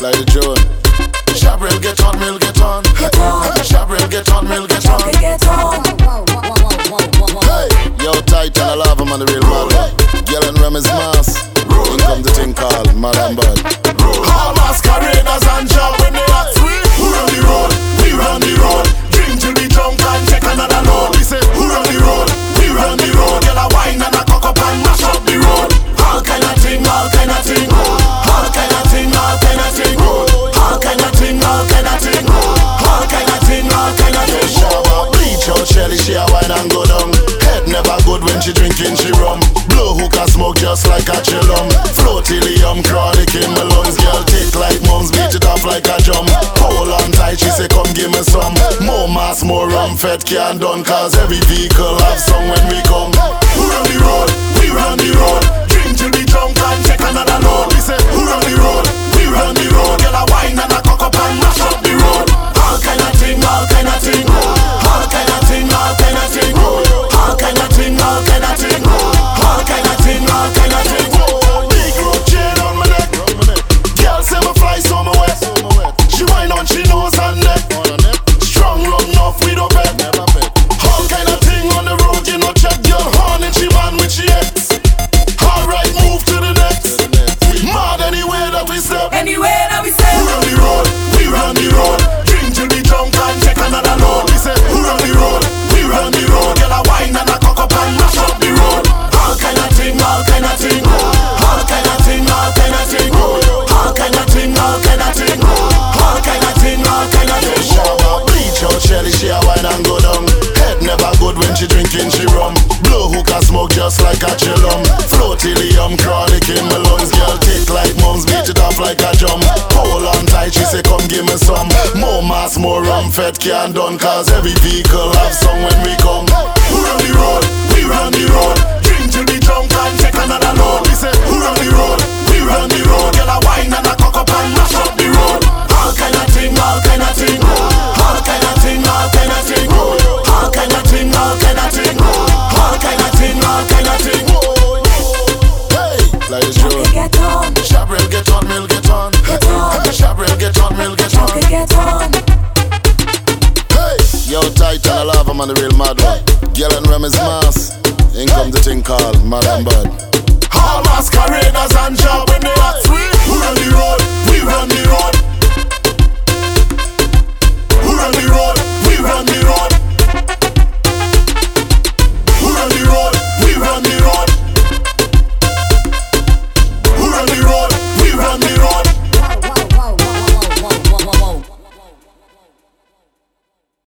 like the June. Shabril get on, mill get on. Shabril get on, mill get on. Okay, get on. Hey, yo, tight and I love him on the real model. Girl and Remy's mass. In come the thing called Madam Bud. All masqueraders and job rum. Blow hookah smoke just like a chillum. Float helium, chronic in my lungs. Girl, tick like mums, beat it off like a drum. Hold on tight, she say, come give me some. More mass, more rum, fed can't done. Cause every vehicle have some when we come. Who run the road? We run the road. Drink till we drunk and check another load. We say, Who run the road? We run the road. Girl a wine and a cock up and mash up the road. All kind of thing, all kind of thing. All kind of thing, all kind of thing. All kind of thing, all kind of thing. Float helium, chronic in my lungs. Girl, tick like mums, beat it off like a drum. Hold on tight, she say, come give me some. More mass, more rum, fat can't done. Cause every vehicle have some when we come. man, the real mad one. Girl and Rem is mass. In comes the thing called Madam Bud. All masquerade.